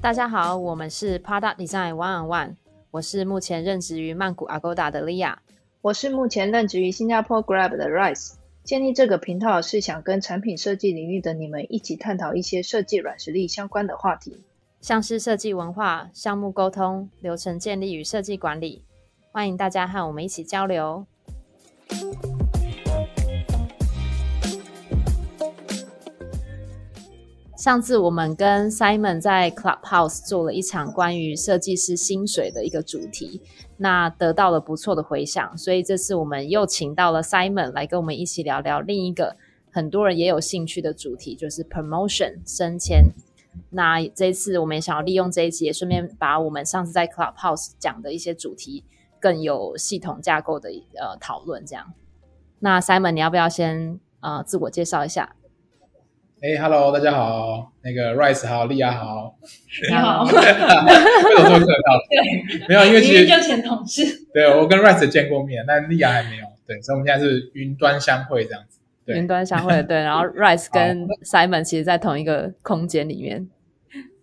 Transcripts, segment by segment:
大家好，我们是 Product Design One on One，我是目前任职于曼谷 Agoda 的 Lia，我是目前任职于新加坡 Grab 的 Rice。建立这个频道是想跟产品设计领域的你们一起探讨一些设计软实力相关的话题，像是设计文化、项目沟通、流程建立与设计管理，欢迎大家和我们一起交流。上次我们跟 Simon 在 Clubhouse 做了一场关于设计师薪水的一个主题，那得到了不错的回响，所以这次我们又请到了 Simon 来跟我们一起聊聊另一个很多人也有兴趣的主题，就是 promotion 升迁。那这次我们也想要利用这一集，顺便把我们上次在 Clubhouse 讲的一些主题更有系统架构的呃讨论。这样，那 Simon 你要不要先呃自我介绍一下？哎，Hello，大家好，那个 Rice 好，利亚好，你好，为什么这么客套？对，没有，因为其实就前同事，对我跟 Rice 见过面，但利亚还没有，对，所以我们现在是云端相会这样子，对，云端相会，对，然后 Rice 跟 Simon 其实在同一个空间里面，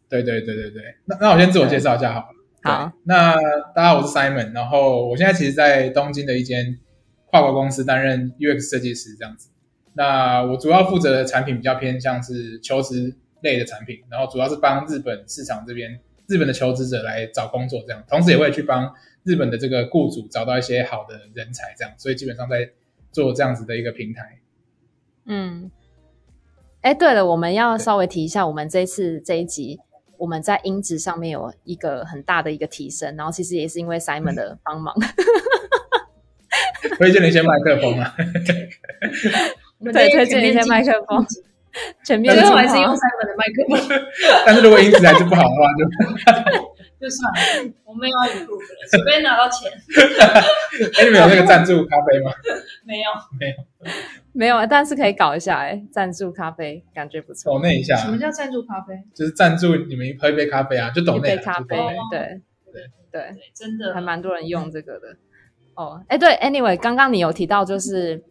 对对对对对，那那我先自我介绍一下好了，好，那大家好，我是 Simon，然后我现在其实，在东京的一间跨国公司担任 UX 设计师这样子。那我主要负责的产品比较偏向是求职类的产品，然后主要是帮日本市场这边日本的求职者来找工作这样，同时也会去帮日本的这个雇主找到一些好的人才这样，所以基本上在做这样子的一个平台。嗯，哎，对了，我们要稍微提一下，我们这次这一集我们在音质上面有一个很大的一个提升，然后其实也是因为 Simon 的帮忙，推荐了一些麦克风啊。对，推荐一些麦克风，前面最后还是用三本的麦克风。但是如果音质还是不好的话，就就算了，我们要 improve 了，除非拿到钱。哎，你们有那个赞助咖啡吗？没有，没有，没有，但是可以搞一下哎，赞助咖啡感觉不错。抖那一下，什么叫赞助咖啡？就是赞助你们喝一杯咖啡啊，就抖那一杯咖啡，对对对，真的还蛮多人用这个的。哦，哎，对，Anyway，刚刚你有提到就是。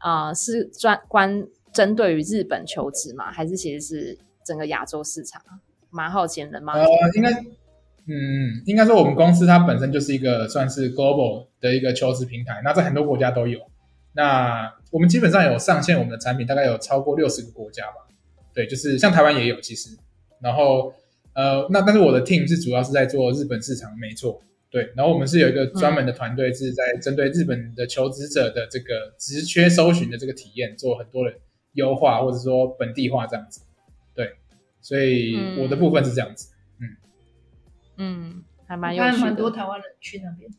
啊，是专关针对于日本求职吗？还是其实是整个亚洲市场？蛮好奇的吗？呃，应该，嗯，应该说我们公司它本身就是一个算是 global 的一个求职平台，那在很多国家都有。那我们基本上有上线我们的产品，大概有超过六十个国家吧。对，就是像台湾也有其实。然后，呃，那但是我的 team 是主要是在做日本市场，没错。对，然后我们是有一个专门的团队，是在针对日本的求职者的这个职缺搜寻的这个体验做很多的优化，或者说本地化这样子。对，所以我的部分是这样子。嗯嗯，还蛮有趣蛮多台湾人去那边。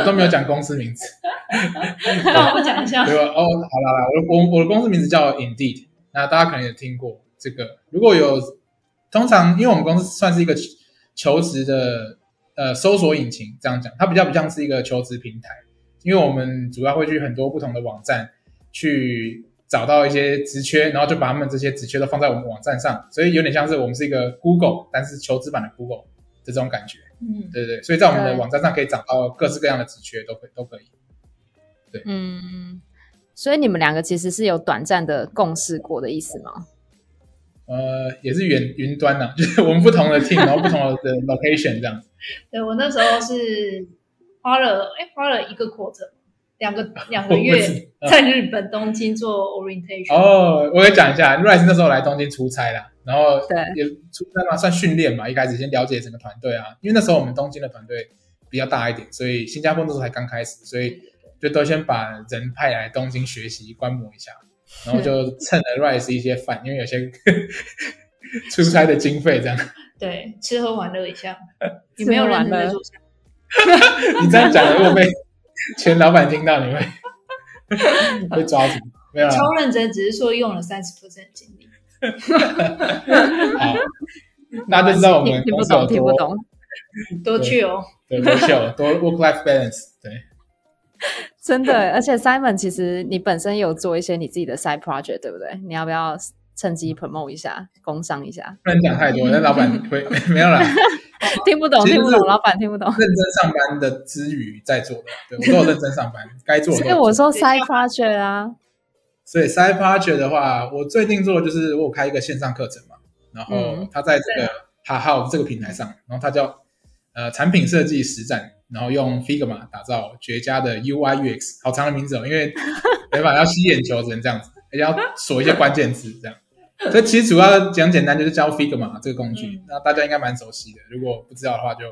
我都没有讲公司名字。那我讲一下。对吧？哦，好了啦，我我我的公司名字叫 Indeed，那大家可能也听过这个。如果有通常，因为我们公司算是一个求职的。呃，搜索引擎这样讲，它比较不像是一个求职平台，因为我们主要会去很多不同的网站去找到一些职缺，然后就把他们这些职缺都放在我们网站上，所以有点像是我们是一个 Google，但是求职版的 Google 的这种感觉。嗯，对对，所以在我们的网站上可以找到各式各样的职缺，都可以都可以。对，嗯，所以你们两个其实是有短暂的共事过的意思吗？呃，也是云云端呐，就是我们不同的 team，然后不同的 location 这样。对我那时候是花了哎花了一个 quarter，两个 两个月在日本东京做 orientation。哦，我也讲一下，Rice 那时候来东京出差啦，然后对也出差嘛，算训练嘛，一开始先了解整个团队啊，因为那时候我们东京的团队比较大一点，所以新加坡那时候才刚开始，所以就都先把人派来东京学习观摩一下。然后就蹭了 Rice 一些饭，因为有些 出差的经费这样。对，吃喝玩乐一下，你没有玩乐。你这样讲，如果被 前老板听到，你会 会抓住？没有，超认真，只是说用了三十 percent 精力。好，那就知道我们听不懂，听不懂，多去哦，对，多去哦，多 work life balance，对。真的，而且 Simon，其实你本身有做一些你自己的 side project，对不对？你要不要趁机 promote 一下，工商一下？不能讲太多，那老板会没有了。听不懂，听不懂，老板听不懂。认真上班的之余在做的，对我都有 认真上班，该做的。所以我说 side project 啊，所以 side project 的话，我最近做的就是我有开一个线上课程嘛，然后嗯它在这个哈号这个平台上，然后它叫呃产品设计实战，然后用 Figma 打造绝佳的 UI UX，好长的名字哦，因为 没办法要吸眼球，只能这样子，而且要锁一些关键字这样。所以其实主要讲简单就是教 Figma 这个工具，嗯那大家应该蛮熟悉的。如果不知道的话，就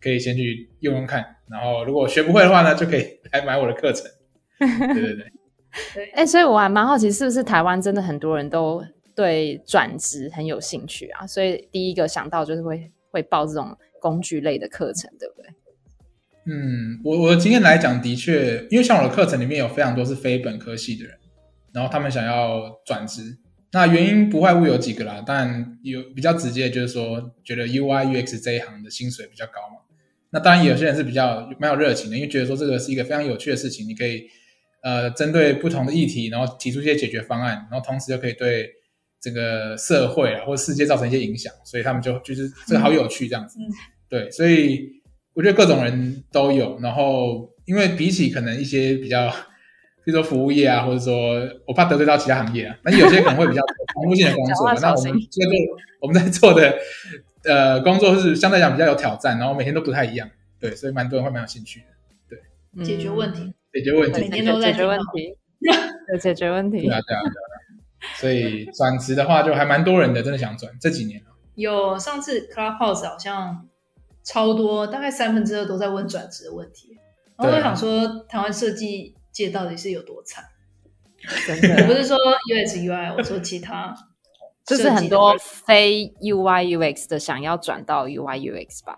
可以先去用用看，然后如果学不会的话呢，就可以 来买我的课程。对对对。哎、所以我还蛮好奇，是不是台湾真的很多人都对转职很有兴趣啊？所以第一个想到就是会会报这种工具类的课程，对不对？嗯，我我的经验来讲，的确，因为像我的课程里面有非常多是非本科系的人，然后他们想要转职，那原因不外乎有几个啦，但有比较直接，就是说觉得 UI UX 这一行的薪水比较高嘛。那当然，有些人是比较蛮有热情的，因为觉得说这个是一个非常有趣的事情，你可以呃针对不同的议题，然后提出一些解决方案，然后同时又可以对这个社会啊或者世界造成一些影响，所以他们就就是这个好有趣这样子。嗯对，所以我觉得各种人都有。然后，因为比起可能一些比较，比如说服务业啊，或者说我怕得罪到其他行业啊，但是有些可能会比较重复 性的工作。那我们在做我们在做的呃工作是相对来讲比较有挑战，然后每天都不太一样。对，所以蛮多人会蛮有兴趣的，对解决问题，解决问题。每天都在解决问题，对，解决问题对。啊，对啊，对啊。所以转职的话，就还蛮多人的，真的想转。这几年啊，有上次 Clubhouse 好像超多，大概三分之二都在问转职的问题。然后我想说，台湾设计界到底是有多惨？真的，我不是说 UX UI，我说其他 就是很多非 UI UX 的想要转到 UI UX 吧。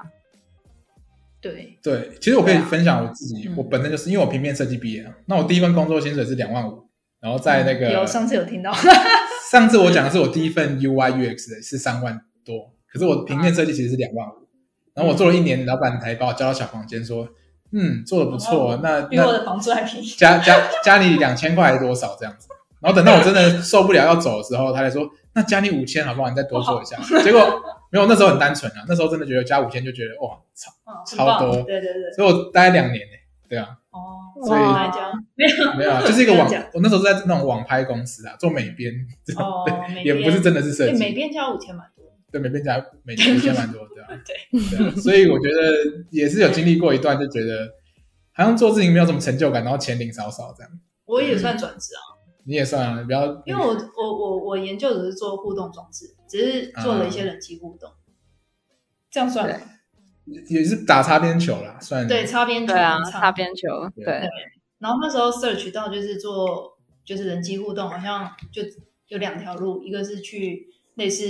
对，对，其实我可以分享我自己，嗯。我本身就是因为我平面设计毕业啊，那我第一份工作薪水是两万五，然后在那个有上次有听到，上次我讲的是我第一份 UI UX 的是三万多，可是我平面设计其实是两万五，然后我做了一年，老板才把我叫到小房间说，嗯，做的不错，那那比我的房租还便宜。加加加你两千块还是多少这样子，然后等到我真的受不了要走的时候，他才说，那加你五千好不好？你再多做一下。结果没有，那时候很单纯啊，那时候真的觉得加五千就觉得哇，操，嗯超多对对对，所以我待两年呢、对啊，哦，所以没有没有啊，就是一个网我那时候是在那种网拍公司啊，做美编，哦，美编也不是真的是设计，美编加五千蛮多，对，每边加每每天蛮多，对啊，对。对啊，所以我觉得也是有经历过一段，就觉得好像做事情没有什么成就感，然后钱领少少这样。我也算转职啊，你也算啊，你不要，因为我我我我研究只是做互动装置，只是做了一些人机互动，这样算吗？也是打擦边球啦，算对，擦边球，对啊，擦擦边球，对。对，然后那时候 search 到就是做就是人机互动，好像就有两条路，一个是去类似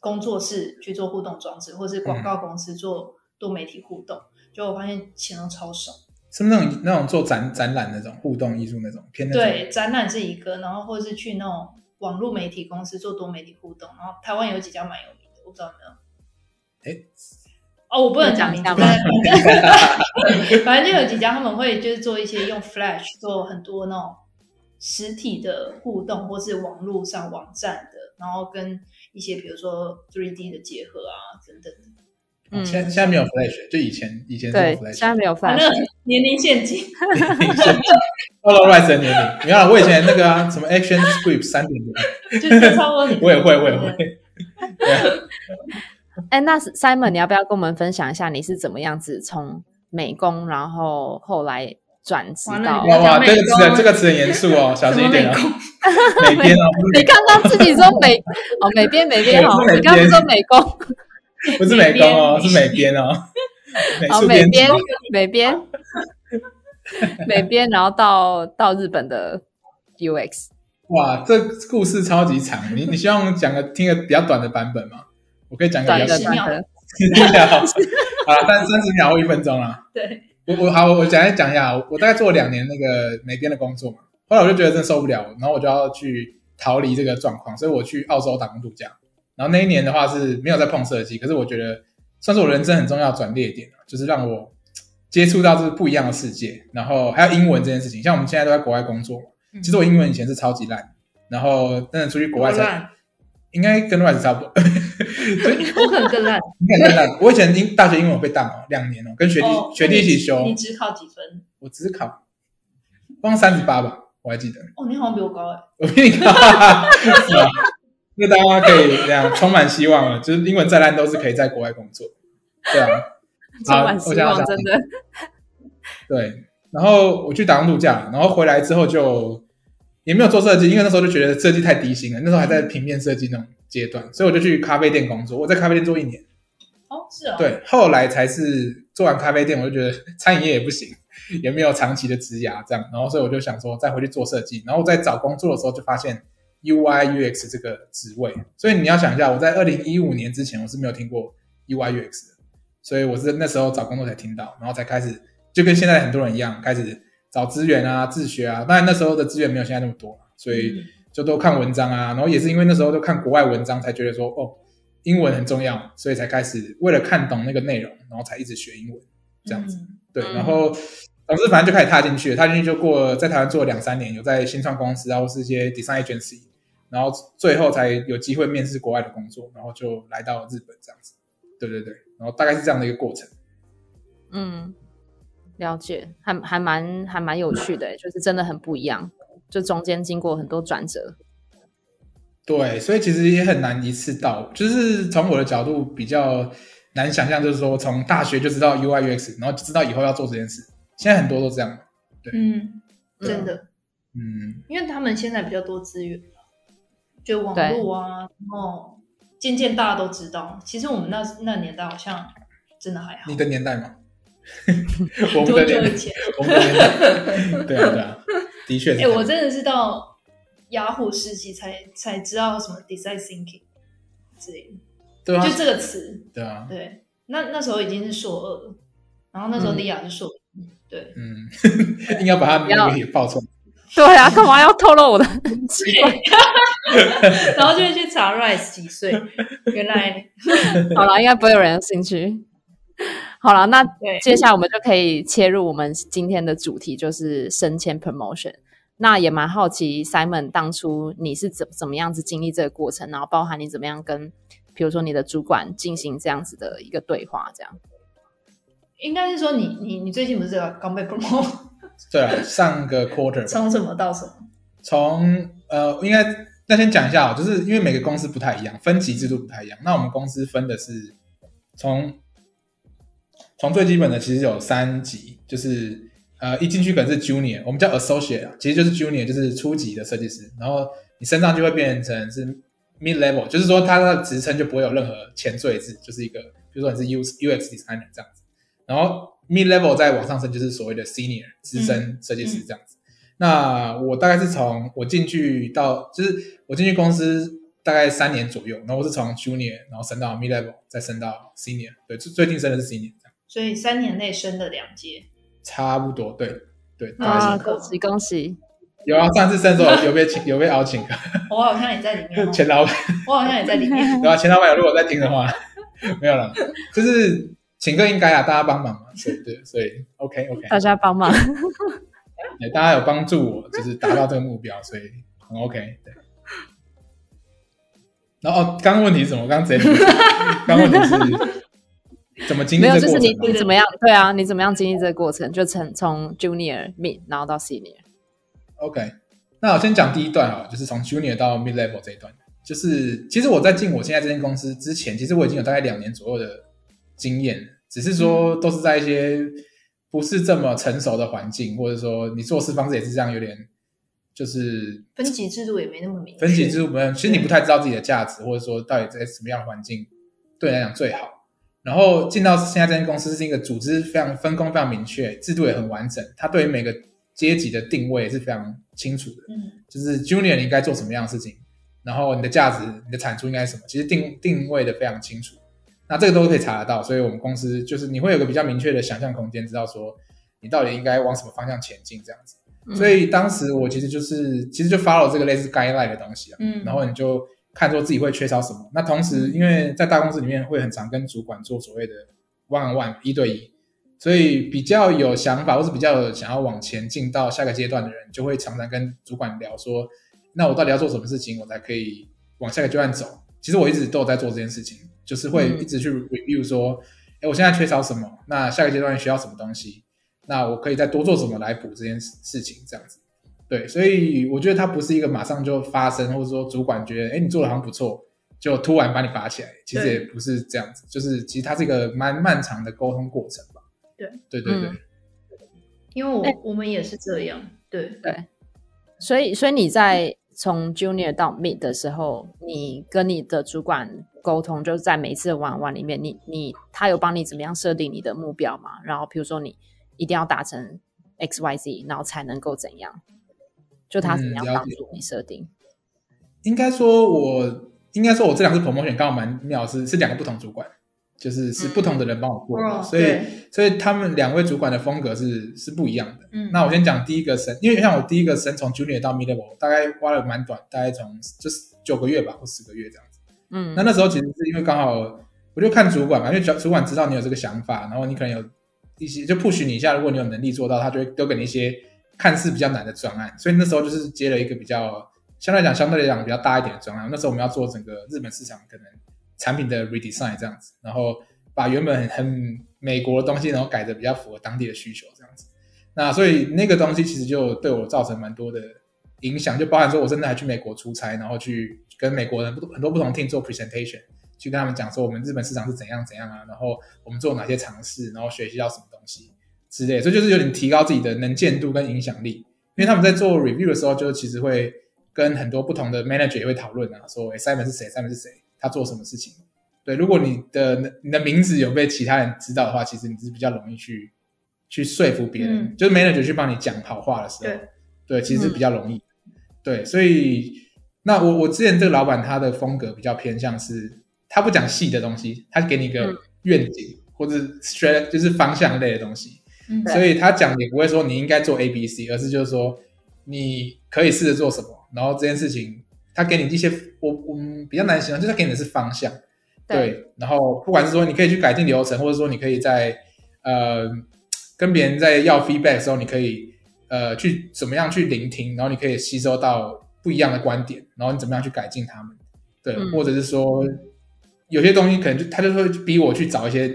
工作室去做互动装置，或是广告公司做多媒体互动。就我发现钱都超少。是不是那种那种做展展览那种互动艺术那种偏那种？对，展览是一个，然后或是去那种网络媒体公司做多媒体互动，然后台湾有几家蛮有名的，我不知道有没有。哎，哦，我不能讲名字，反正就有几家他们会就是做一些用 Flash 做很多那种实体的互动，或是网络上网站的，然后跟一些比如说 3D 的结合啊等等的。嗯现在现在没有 Flash，就以前以前。现在没有反 Flash，正年龄陷阱，透露 Rice 的年龄，没有啦，我以前那个啊，什么 Action Script 三点零，就是差不多你。我也会，我也会。对啊，哎，那 Simon，你要不要跟我们分享一下你是怎么样子从美工，然后后来转职到完了你？哇哇，美这个词工这个词很严肃哦，小心一点哦什么。美编哦，你刚刚自己说美哦，美编美编好，对是美你刚刚不是说美工。不是美工哦，是美编哦，美哦，术编辑。美编美编美编，然后到到日本的 UX，哇，这故事超级长，你你希望讲个听个比较短的版本吗？我可以讲个比短的较短的，十秒，好，但三十秒或一分钟啊。对，我我好，我简单讲一下，我我大概做了两年那个美编的工作嘛，后来我就觉得真的受不了，然后我就要去逃离这个状况，所以我去澳洲打工度假。然后那一年的话是没有在碰设计，可是我觉得算是我人生很重要的转捩点啊就是让我接触到这个不一样的世界，然后还有英文这件事情。像我们现在都在国外工作嘛，嗯其实我英文以前是超级烂，然后真的出去国外才应该跟 Rice 差不多，我可能更烂。你看更烂。我以前英大学英文被当哦，两年哦，跟学弟、哦学弟一起修你，只考几分？我只考，光三十八吧，我还记得。哦，你好像比我高哎。我比你高？那大家可以这样充满希望了，就是英文再烂都是可以在国外工作，对啊，充满希望，真的。对。然后我去打工度假，然后回来之后就也没有做设计，因为那时候就觉得设计太低薪了，那时候还在平面设计那种阶段，所以我就去咖啡店工作。我在咖啡店做一年，哦，是哦。。对，后来才是做完咖啡店，我就觉得餐饮业也不行，也没有长期的职涯这样，然后所以我就想说再回去做设计，然后我在找工作的时候就发现 UI UX 这个职位，所以你要想一下，我在二零一五年之前我是没有听过 UI UX 的，所以我是那时候找工作才听到，然后才开始就跟现在很多人一样开始找资源啊、自学啊，当然那时候的资源没有现在那么多，所以。嗯就都看文章啊，然后也是因为那时候都看国外文章，才觉得说哦，英文很重要，所以才开始为了看懂那个内容，然后才一直学英文这样子。嗯对，嗯然后总之反正就开始踏进去了，踏进去就过在台湾做了两三年，有在新创公司啊或是一些 design agency，然后最后才有机会面试国外的工作，然后就来到日本这样子。对对对，然后大概是这样的一个过程。嗯，了解，还还蛮还蛮有趣的，欸就是真的很不一样，就中间经过很多转折。对，所以其实也很难一次到，就是从我的角度比较难想象，就是说从大学就知道 UI UX，然后就知道以后要做这件事。现在很多都这样，嗯，真的，嗯，因为他们现在比较多资源，就网络啊，然后渐渐大家都知道。其实我们那那年代好像真的还好你。的年代嘛，我们多的年，久以前？我们的年代，对啊对啊，的确是哎。我真的是到雅虎时期才才知道什么 design thinking 之类的，对啊就这个词。对啊，对，那那时候已经是硕二了，然后那时候嗯莉亚是硕一，对，嗯，应该把他那个也报出来。对啊，干嘛要透露我的奇怪？然后就会去查 Rice 几岁，原来好了，应该不会有人有兴趣。好了，那接下来我们就可以切入我们今天的主题，就是升迁 promotion。那也蛮好奇，Simon 当初你是怎怎么样子经历这个过程，然后包含你怎么样跟，比如说你的主管进行这样子的一个对话，这样。应该是说你你你最近不是刚被 promote，对啊，上个 quarter 吧从什么到什么？从呃，应该那先讲一下哦，就是因为每个公司不太一样，分级制度不太一样。那我们公司分的是从从最基本的其实有三级，就是呃一进去可能是 junior，我们叫 associate，啊其实就是 junior，就是初级的设计师。然后你升上去会变成是 mid level，就是说它的职称就不会有任何前缀字，就是一个比如说你是 U UX designer 这样子。然后 mid level 再往上升就是所谓的 senior 资深设计师这样子。那我大概是从我进去到，就是我进去公司大概三年左右，然后我是从 junior 然后升到 mid level，再升到 senior，对，最最近升的是 senior，所以三年内升了两阶，差不多，对对，恭喜恭喜！有啊，上次升的时候 有被请有被邀请，我好像也在里面哦，前老板我好像也在里面。对啊，钱老板有如果在听的话，没有了，就是请客应该啊，大家帮忙嘛，所以对，所以 OK OK，大家帮忙。对，大家有帮助我，就是达到这个目标，所以很 OK。对。然后哦，刚刚问题是什么？我刚刚直接刚问题是怎么经历没有，就是你？你怎么样？对啊，你怎么样经历这个过程？就从从 junior mid 然后到 senior。OK，那我先讲第一段啊，就是从 Junior 到 Mid Level 这一段。就是其实我在进我现在这间公司之前，其实我已经有大概两年左右的经验，只是说都是在一些不是这么成熟的环境，或者说你做事方式也是这样，有点就是分级制度也没那么明确，分级制度不其实你不太知道自己的价值，或者说到底在什么样的环境对你来讲最好。然后进到现在这间公司是一个组织非常分工非常明确，制度也很完整，它对于每个阶级的定位也是非常清楚的。嗯就是 Junior 你应该做什么样的事情，然后你的价值、你的产出应该是什么，其实定定位的非常清楚。那这个都可以查得到，所以我们公司就是你会有个比较明确的想象空间，知道说你到底应该往什么方向前进这样子。嗯所以当时我其实就是其实就 follow 这个类似 guideline 的东西啊，嗯，然后你就看说自己会缺少什么。那同时，因为在大公司里面会很常跟主管做所谓的 one on one 一对一，所以比较有想法或是比较有想要往前进到下个阶段的人，就会常常跟主管聊说，那我到底要做什么事情，我才可以往下个阶段走？其实我一直都有在做这件事情，就是会嗯一直去 review 说，哎、我现在缺少什么？那下个阶段需要什么东西？那我可以再多做什么来补这件事事情？这样子，对，所以我觉得它不是一个马上就发生，或者说主管觉得，哎、你做的好像不错，就突然把你拔起来，其实也不是这样子，就是其实它是一个蛮漫长的沟通过程吧。对，对对对。嗯因为我、哎我们也是这样，对，对，所以所以你在从 junior 到 mid 的时候，你跟你的主管沟通，就是在每一次的玩玩里面，你你他有帮你怎么样设定你的目标吗？然后比如说你一定要达成 X Y Z，然后才能够怎样？就他怎么样帮助你设定？应该说我，应该说我这两次 promotion 刚好蛮妙，是是两个不同主管，就是是不同的人帮我过的，哦所以所以他们两位主管的风格是是不一样的。嗯，那我先讲第一个升，因为像我第一个升从 junior 到 mid level，大概花了蛮短，大概从就是九个月吧或十个月这样子。嗯那那时候其实是因为刚好我就看主管嘛，因为主主管知道你有这个想法，然后你可能有一些就 push 你一下，如果你有能力做到，他就会丢给你一些看似比较难的专案。所以那时候就是接了一个比较相对来讲相对来讲比较大一点的专案。那时候我们要做整个日本市场可能产品的 redesign 这样子，然后把原本很很美国的东西，然后改的比较符合当地的需求这样子。那所以那个东西其实就对我造成蛮多的影响，就包含说我真的还去美国出差，然后去跟美国人不很多不同 team 做 presentation，去跟他们讲说我们日本市场是怎样怎样啊，然后我们做哪些尝试，然后学习到什么东西之类的，所以就是有点提高自己的能见度跟影响力。因为他们在做 review 的时候，就其实会跟很多不同的 manager 也会讨论啊，说诶 Simon 是谁，Simon 是谁，他做什么事情。对，如果你的你的名字有被其他人知道的话，其实你是比较容易去去说服别人，嗯就是 manager 去帮你讲好话的时候，对对，其实是比较容易。对，所以那我我之前这个老板他的风格比较偏向是，他不讲细的东西，他给你一个嗯愿景、或者 strat 就是方向类的东西，嗯所以他讲也不会说你应该做 A B C，而是就是说你可以试着做什么，然后这件事情他给你一些我我们比较难形容，就是他给你的是方向，对，然后不管是说你可以去改进流程，或者说你可以在呃跟别人在要 feedback 的时候，你可以呃去怎么样去聆听，然后你可以吸收到不一样的观点，然后你怎么样去改进他们，对，嗯。或者是说有些东西可能就他就会逼我去找一些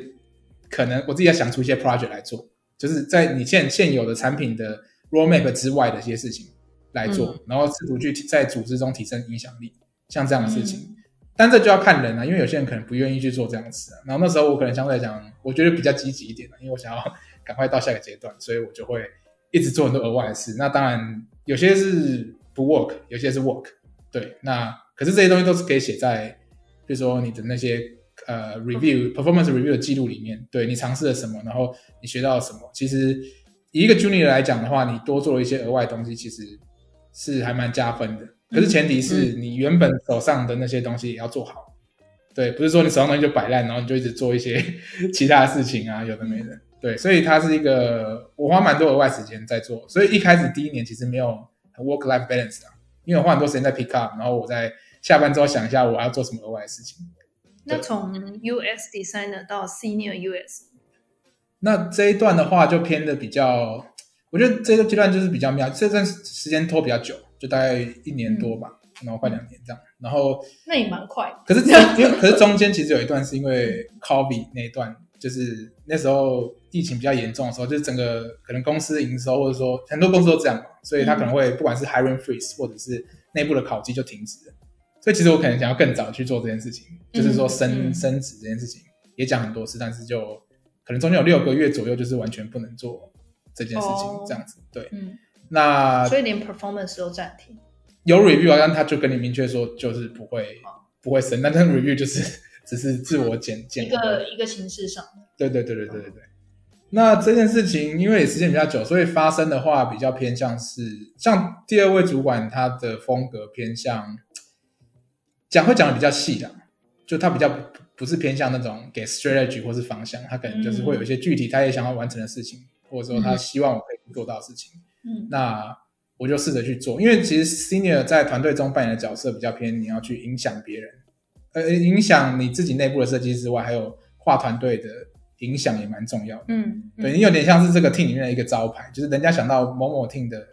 可能我自己要想出一些 project 来做，就是在你现现有的产品的 roadmap 之外的一些事情来做，然后试图去在组织中提升影响力，像这样的事情。嗯但这就要看人啊，因为有些人可能不愿意去做这样的事啊。然后那时候我可能相对来讲，我觉得比较积极一点的，因为我想要 赶快到下一个阶段，所以我就会一直做很多额外的事。那当然有些是不 work，有些是 work。对，那可是这些东西都是可以写在，比如说你的那些呃 review、performance review 的记录里面。对你尝试了什么，然后你学到了什么。其实以一个 junior 来讲的话，你多做了一些额外的东西，其实是还蛮加分的。可是前提是你原本手上的那些东西也要做好，对，不是说你手上东西就摆烂，然后你就一直做一些 其他的事情啊，有的没的，对，所以它是一个我花蛮多额外时间在做，所以一开始第一年其实没有 work life balance 啊，因为我花很多时间在 pick up，然后我在下班之后想一下我要做什么额外的事情。那从 US designer 到 senior US，那这一段的话就偏的比较，我觉得这个阶段就是比较妙，这段时间拖比较久，就大概一年多吧，然后快两年这样。然后那也蛮快。可是这样因为可是中间其实有一段是因为 COVID 那一段，就是那时候疫情比较严重的时候，就是整个可能公司营收或者说很多公司都这样嘛，所以他可能会不管是 hiring freeze 或者是内部的考绩就停止了。所以其实我可能想要更早去做这件事情，就是说升嗯升职这件事情也讲很多次，但是就可能中间有六个月左右就是完全不能做这件事情哦这样子。对，嗯，那所以连 performance 都暂停。有 review 啊，但他就跟你明确说就是不会不会升，但这个 review 就是 只是自我检检一个一个形式上的，对对对对对对对。那这件事情因为时间比较久，所以发生的话比较偏向是像第二位主管他的风格偏向讲会讲的比较细的，就他比较不不是偏向那种给 strategy 或是方向，他可能就是会有一些具体他也想要完成的事情，或者说他希望我可以做到的事情。嗯那我就试着去做，因为其实 senior 在团队中扮演的角色比较偏，你要去影响别人，呃，影响你自己内部的设计之外，还有跨团队的影响也蛮重要的。嗯，对你有点像是这个 team 里面的一个招牌，就是人家想到某某 team 的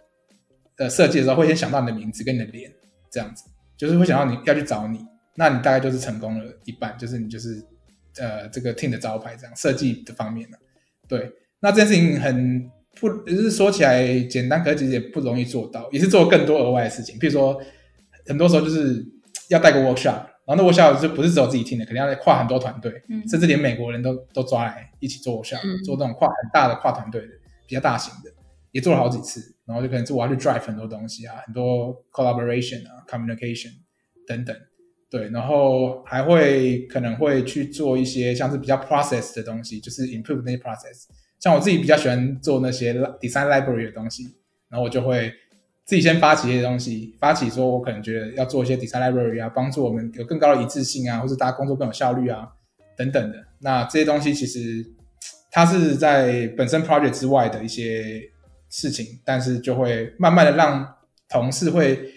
的设计的时候，会先想到你的名字跟你的脸，这样子，就是会想到你要去找你。那你大概就是成功了一半，就是你就是呃这个 team 的招牌这样设计的方面呢。对，那这件事情很不，就是说起来简单，可是其实也不容易做到，也是做更多额外的事情。比如说，很多时候就是要带个 workshop，然后那 workshop 就不是只有自己听的，肯定要跨很多团队，甚至连美国人都都抓来一起做 workshop，做这种跨很大的跨团队的比较大型的，也做了好几次。然后就可能是我要去 drive 很多东西啊，很多 collaboration 啊，communication 等等。对，然后还会可能会去做一些像是比较 process 的东西，就是 improve 那些 process。像我自己比较喜欢做那些 design library 的东西，然后我就会自己先发起一些东西，发起说我可能觉得要做一些 design library 啊，帮助我们有更高的一致性啊，或者大家工作更有效率啊等等的。那这些东西其实它是在本身 project 之外的一些事情，但是就会慢慢的让同事会。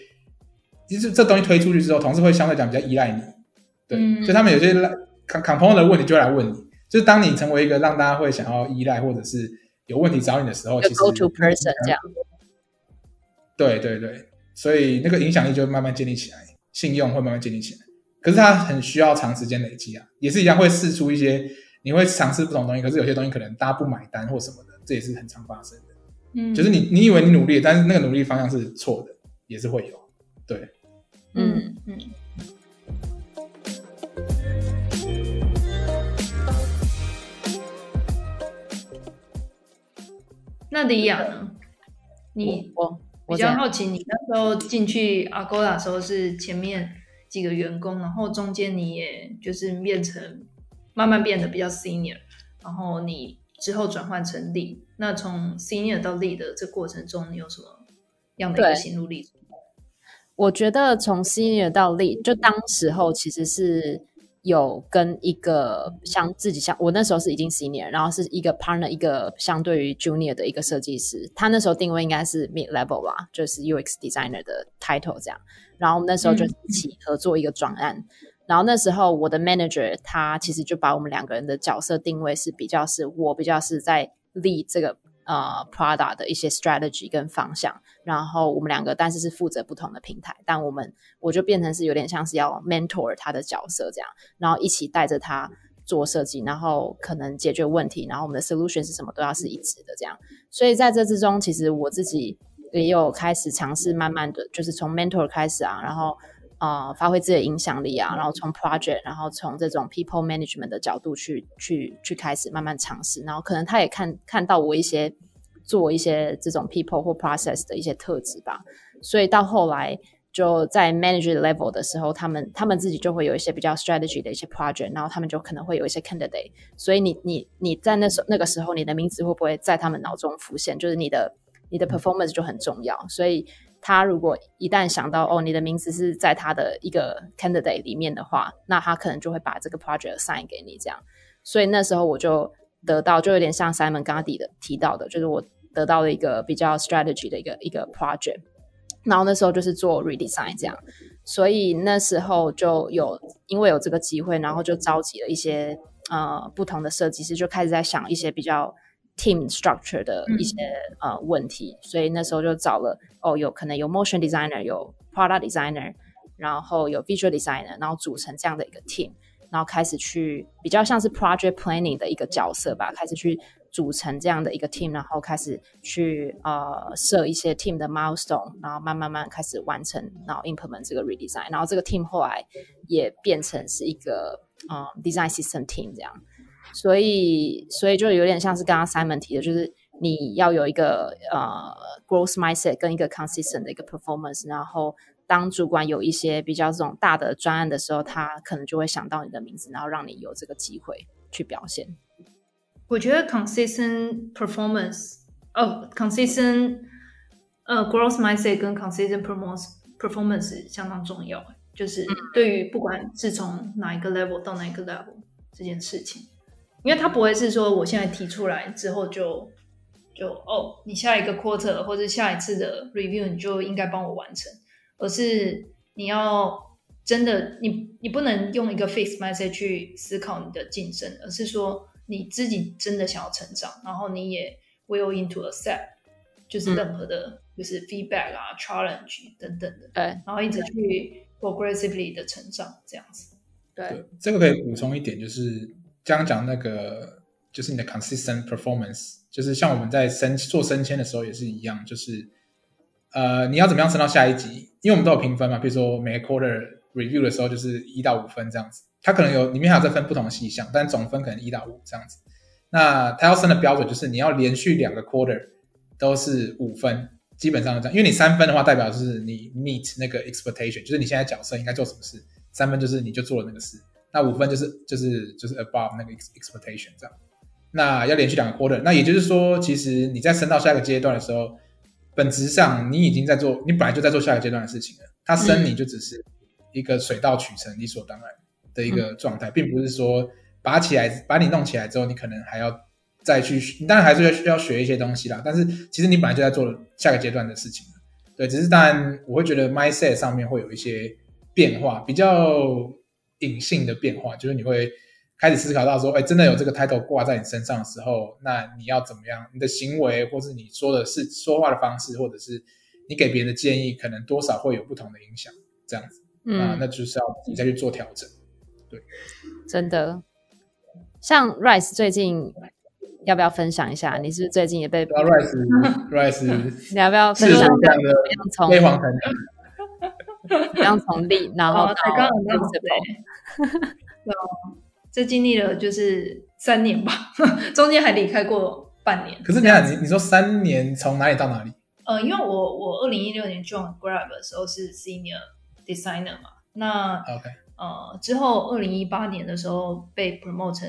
其实这东西推出去之后，同事会相对讲比较依赖你，对，所以他们有些 component 的问题就会来问你。就是当你成为一个让大家会想要依赖，或者是有问题找你的时候，其实 go to person 这样。对对对，所以那个影响力就会慢慢建立起来，信用会慢慢建立起来。可是它很需要长时间累积啊，也是一样会试出一些，你会尝试不同东西，可是有些东西可能大家不买单或什么的，这也是很常发生的。嗯，就是你你以为你努力，但是那个努力方向是错的，也是会有。对。嗯嗯，那李雅呢？你我比较好奇，你那时候进去阿 o 的时候是前面几个员工，然后中间你也就是变成慢慢变得比较 senior，然后你之后转换成 lead。那从 senior 到 lead 的这过程中，你有什么样的一个心路历程？我觉得从 senior 到 lead，就当时候其实是有跟一个像自己像我那时候是已经 senior，然后是一个 partner，一个相对于 junior 的一个设计师，他那时候定位应该是 mid level 吧，就是 UX designer 的 title 这样。然后我们那时候就一起合作一个专案，然后那时候我的 manager 他其实就把我们两个人的角色定位是比较是我比较是在 lead 这个。呃，Prada 的一些 strategy 跟方向，然后我们两个但是是负责不同的平台，但我们我就变成是有点像是要 mentor 他的角色这样，然后一起带着他做设计，然后可能解决问题，然后我们的 solution 是什么都要是一致的这样，所以在这之中，其实我自己也有开始尝试，慢慢的就是从 mentor 开始啊，然后。啊，发挥自己的影响力啊，然后从 project，然后从这种 people management 的角度去去去开始慢慢尝试，然后可能他也看看到我一些做一些这种 people 或 process 的一些特质吧，所以到后来就在 manager level 的时候，他们他们自己就会有一些比较 strategy 的一些 project，然后他们就可能会有一些 candidate，所以你你你在那时候那个时候，你的名字会不会在他们脑中浮现？就是你的你的 performance 就很重要，所以。他如果一旦想到哦，你的名字是在他的一个 candidate 里面的话，那他可能就会把这个 project sign 给你这样。所以那时候我就得到，就有点像 Simon 刚刚提的提到的，就是我得到了一个比较 strategy 的一个一个 project。然后那时候就是做 redesign 这样，所以那时候就有因为有这个机会，然后就召集了一些呃不同的设计师，就开始在想一些比较。Team structure 的一些呃问题，所以那时候就找了哦，有可能有 motion designer，有 product designer，然后有 visual designer，然后组成这样的一个 team，然后开始去比较像是 project planning 的一个角色吧，开始去组成这样的一个 team，然后开始去呃设一些 team 的 milestone，然后慢慢慢开始完成，然后 implement 这个 redesign，然后这个 team 后来也变成是一个呃 design system team 这样。所以，所以就有点像是刚刚 Simon 提的，就是你要有一个呃 growth mindset 跟一个 consistent 的一个 performance。然后，当主管有一些比较这种大的专案的时候，他可能就会想到你的名字，然后让你有这个机会去表现。我觉得 consistent performance，哦，consistent 呃 growth mindset 跟 consistent performance performance 相当重要，就是对于不管是从哪一个 level 到哪一个 level 这件事情。因为他不会是说我现在提出来之后就就哦，你下一个 quarter 或者下一次的 review 你就应该帮我完成，而是你要真的你你不能用一个 fixed mindset 去思考你的晋升，而是说你自己真的想要成长，然后你也 will into accept 就是任何的就是 feedback 啊 challenge 等等的，对，然后一直去。progressively 的成长这样子。对，对，这个可以补充一点，就是刚刚讲那个，就是你的 consistent performance，就是像我们在升做升迁的时候也是一样，就是呃，你要怎么样升到下一级？因为我们都有评分嘛，比如说每个 quarter review 的时候就是一到五分这样子，它可能有里面还有再分不同的细项，但总分可能一到五这样子。那它要升的标准就是你要连续两个 quarter 都是五分，基本上是这样。因为你三分的话，代表是你 meet 那个 expectation，就是你现在角色应该做什么事。三分就是你就做了那个事，那五分就是就是就是 above 那个 expectation 这样。那要连续两个 quarter，那也就是说，其实你在升到下一个阶段的时候，本质上你已经在做，你本来就在做下一个阶段的事情了。它升你就只是一个水到渠成、理所当然的一个状态，并不是说拔起来把你弄起来之后，你可能还要再去，你当然还是要需要学一些东西啦。但是其实你本来就在做下个阶段的事情了。对，只是当然我会觉得 mindset 上面会有一些。变化比较隐性的变化，就是你会开始思考到说，哎，真的有这个 title 挂在你身上的时候，那你要怎么样？你的行为，或是你说的是说话的方式，或者是你给别人的建议，可能多少会有不同的影响。这样子，啊，那就是要你再去做调整。对，真的。像 Rice 最近要不要分享一下？你是不是最近也被 Rice？Rice，你要不要分享这样的从飞黄腾刚从立，然后到刚很那对，这经历了就是三年吧，中间还离开过半年。可是你看，你你说三年从哪里到哪里？呃，因为我我二零一六年 join Grab 的时候是 senior designer 嘛，那 OK，呃，之后二零一八年的时候被 promote 成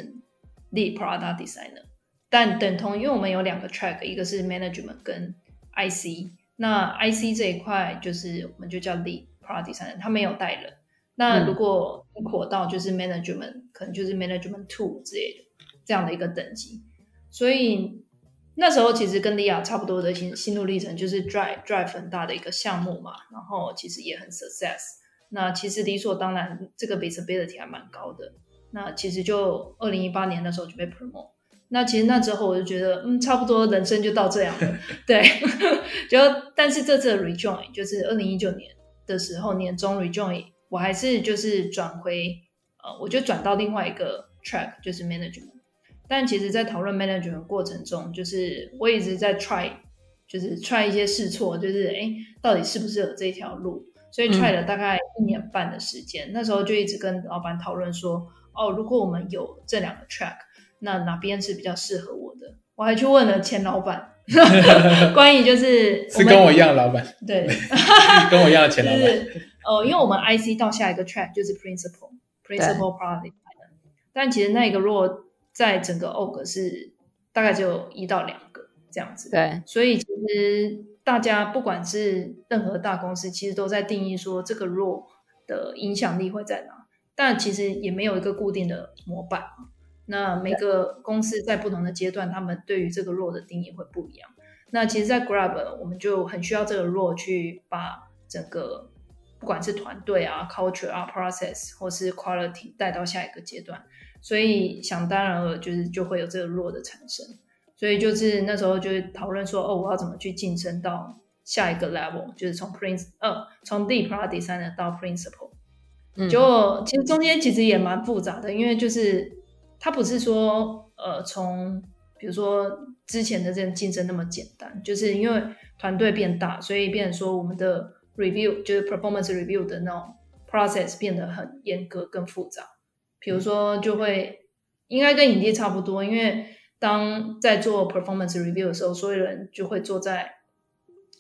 lead product designer，但等同，因为我们有两个 track，一个是 management 跟 IC，那 IC 这一块就是我们就叫 lead。Product designer 他没有带人，那如果扩到就是 management，可能就是 management two 之类的这样的一个等级。所以那时候其实跟利亚差不多的心心路历程，就是 drive drive 很大的一个项目嘛，然后其实也很 success。那其实理所当然，这个 visibility 还蛮高的。那其实就二零一八年那时候就被 promote。那其实那之后我就觉得，嗯，差不多人生就到这样了。对，就但是这次 rejoin 就是二零一九年。的时候，年终 rejoin，我还是就是转回，呃，我就转到另外一个 track，就是 management。但其实，在讨论 management 过程中，就是我一直在 try，就是 try 一些试错，就是哎，到底适不适合这条路？所以 try 了大概一年半的时间。那时候就一直跟老板讨论说，哦，如果我们有这两个 track，那哪边是比较适合我的？我还去问了前老板。关于就是是跟我一样的老板，对，跟我一样的前老板。呃，因为我们 IC 到下一个 track 就是 principal principal product，但其实那个若在整个 org 是大概只有一到两个这样子。对，所以其实大家不管是任何大公司，其实都在定义说这个 role 的影响力会在哪，但其实也没有一个固定的模板。那每个公司在不同的阶段，他们对于这个 role 的定义会不一样。那其实，在 Grab 我们就很需要这个 role 去把整个不管是团队啊、culture 啊、process 或是 quality 带到下一个阶段。所以想当然了，就是就会有这个 role 的产生。所以就是那时候就讨论说，哦，我要怎么去晋升到下一个 level，就是从 prince 呃从 D product designer 到 principal。就其实中间其实也蛮复杂的，因为就是。它不是说，呃，从比如说之前的这种竞争那么简单，就是因为团队变大，所以变成说我们的 review 就是 performance review 的那种 process 变得很严格、更复杂。比如说，就会应该跟影帝差不多，因为当在做 performance review 的时候，所有人就会坐在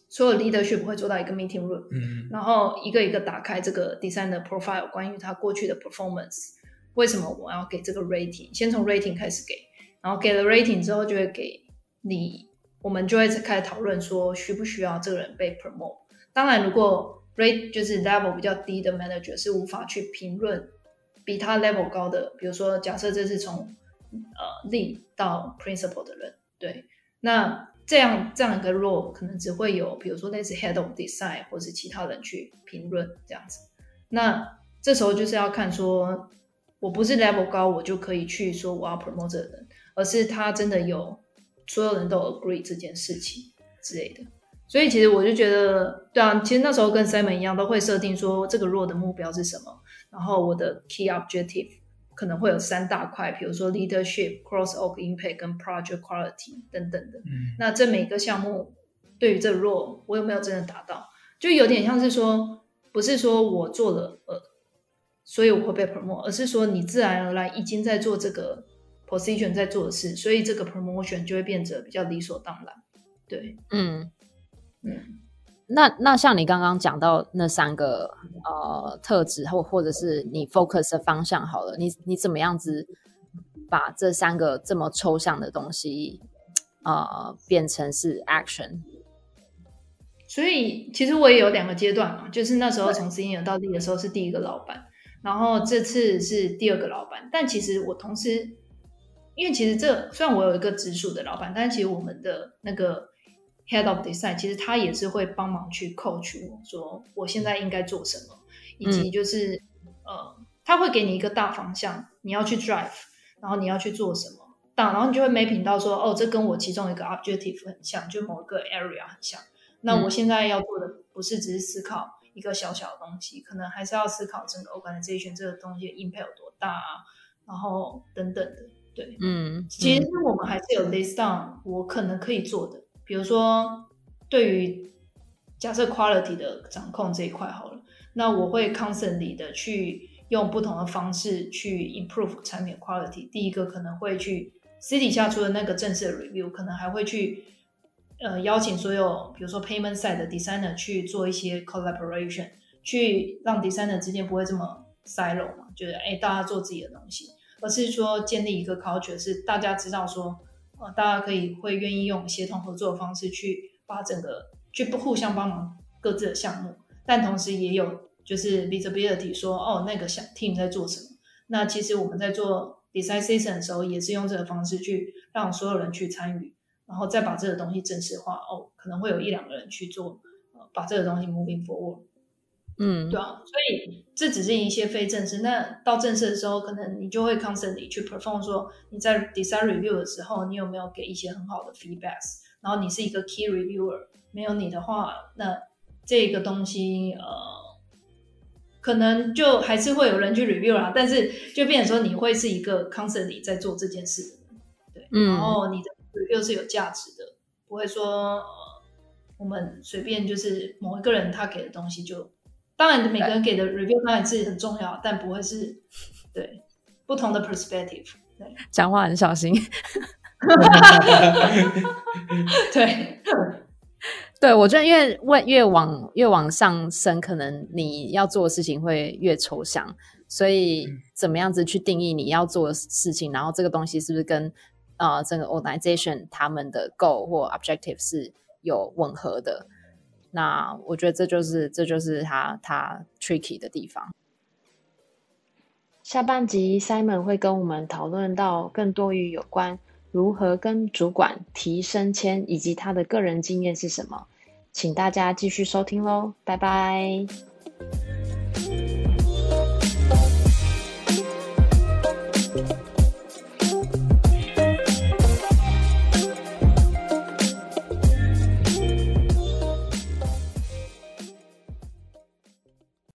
所有 leadership 会做到一个 meeting room，嗯，然后一个一个打开这个 designer profile，关于他过去的 performance。为什么我要给这个 rating？先从 rating 开始给，然后给了 rating 之后，就会给你，我们就会开始讨论说需不需要这个人被 promote。当然，如果 rate 就是 level 比较低的 manager 是无法去评论比他 level 高的，比如说假设这是从呃 lead 到 principal 的人，对，那这样这样一个 role 可能只会有比如说类似 head of design 或是其他人去评论这样子。那这时候就是要看说。我不是 level 高，我就可以去说我要 promote 这个人，而是他真的有所有人都 agree 这件事情之类的。所以其实我就觉得，对啊，其实那时候跟 Simon 一样，都会设定说这个 role 的目标是什么，然后我的 key objective 可能会有三大块，比如说 leadership、cross org impact 跟 project quality 等等的。嗯那这每个项目对于这个 role 我有没有真的达到，就有点像是说，不是说我做了呃，所以我会被 promote，而是说你自然而然已经在做这个 position 在做的事，所以这个 promotion 就会变得比较理所当然。对，嗯，嗯。那那像你刚刚讲到那三个呃特质，或或者是你 focus 的方向好了，你你怎么样子把这三个这么抽象的东西呃变成是 action？所以其实我也有两个阶段嘛，就是那时候从 senior 到 lead 的时候是第一个老板，然后这次是第二个老板。但其实我同时，因为其实这虽然我有一个直属的老板，但其实我们的那个 head of design 其实他也是会帮忙去 coach 我说我现在应该做什么，以及就是、呃，他会给你一个大方向，你要去 drive，然后你要去做什么。但然后你就会 mapping 到说，哦，这跟我其中一个 objective 很像，就某一个 area 很像。那我现在要做的不是只是思考一个小小的东西，可能还是要思考整个 organization 这个东西的 impact 有多大啊，然后等等的。对，嗯，其实我们还是有 list down 我可能可以做的，比如说对于假设 quality 的掌控这一块好了，那我会 constantly 的去用不同的方式去 improve 产品 quality。第一个可能会去私底下除了那个正式的 review，可能还会去呃邀请所有比如说 payment side 的 designer 去做一些 collaboration，去让 designer 之间不会这么 silo 嘛，就是哎大家做自己的东西。而是说建立一个 culture，是大家知道说，呃，大家可以会愿意用协同合作的方式去把整个去不互相帮忙各自的项目，但同时也有就是 visibility 说，哦，那个项 team 在做什么。那其实我们在做 decision 的时候，也是用这个方式去让所有人去参与，然后再把这个东西正式化。哦，可能会有一两个人去做，呃，把这个东西 moving forward。嗯，对啊，所以这只是一些非正式。那到正式的时候，可能你就会 constantly 去 perform 说你在 design review 的时候，你有没有给一些很好的 feedbacks？然后你是一个 key reviewer，没有你的话，那这个东西呃，可能就还是会有人去 review 啦。但是就变成说，你会是一个 constantly 在做这件事的人，对，嗯然后你的 review 是有价值的，不会说呃，我们随便就是某一个人他给的东西就。当然，每个人给的 review 当然是很重要，但不会是对不同的 perspective。对讲话很小心。对，对，我觉得越问越往越往上升，可能你要做的事情会越抽象，所以怎么样子去定义你要做的事情，然后这个东西是不是跟呃整个 organization 他们的 goal 或 objective 是有吻合的？那我觉得这就是这就是他他 tricky 的地方。下半集 Simon 会跟我们讨论到更多于有关如何跟主管提升迁，以及他的个人经验是什么，请大家继续收听喽，拜拜。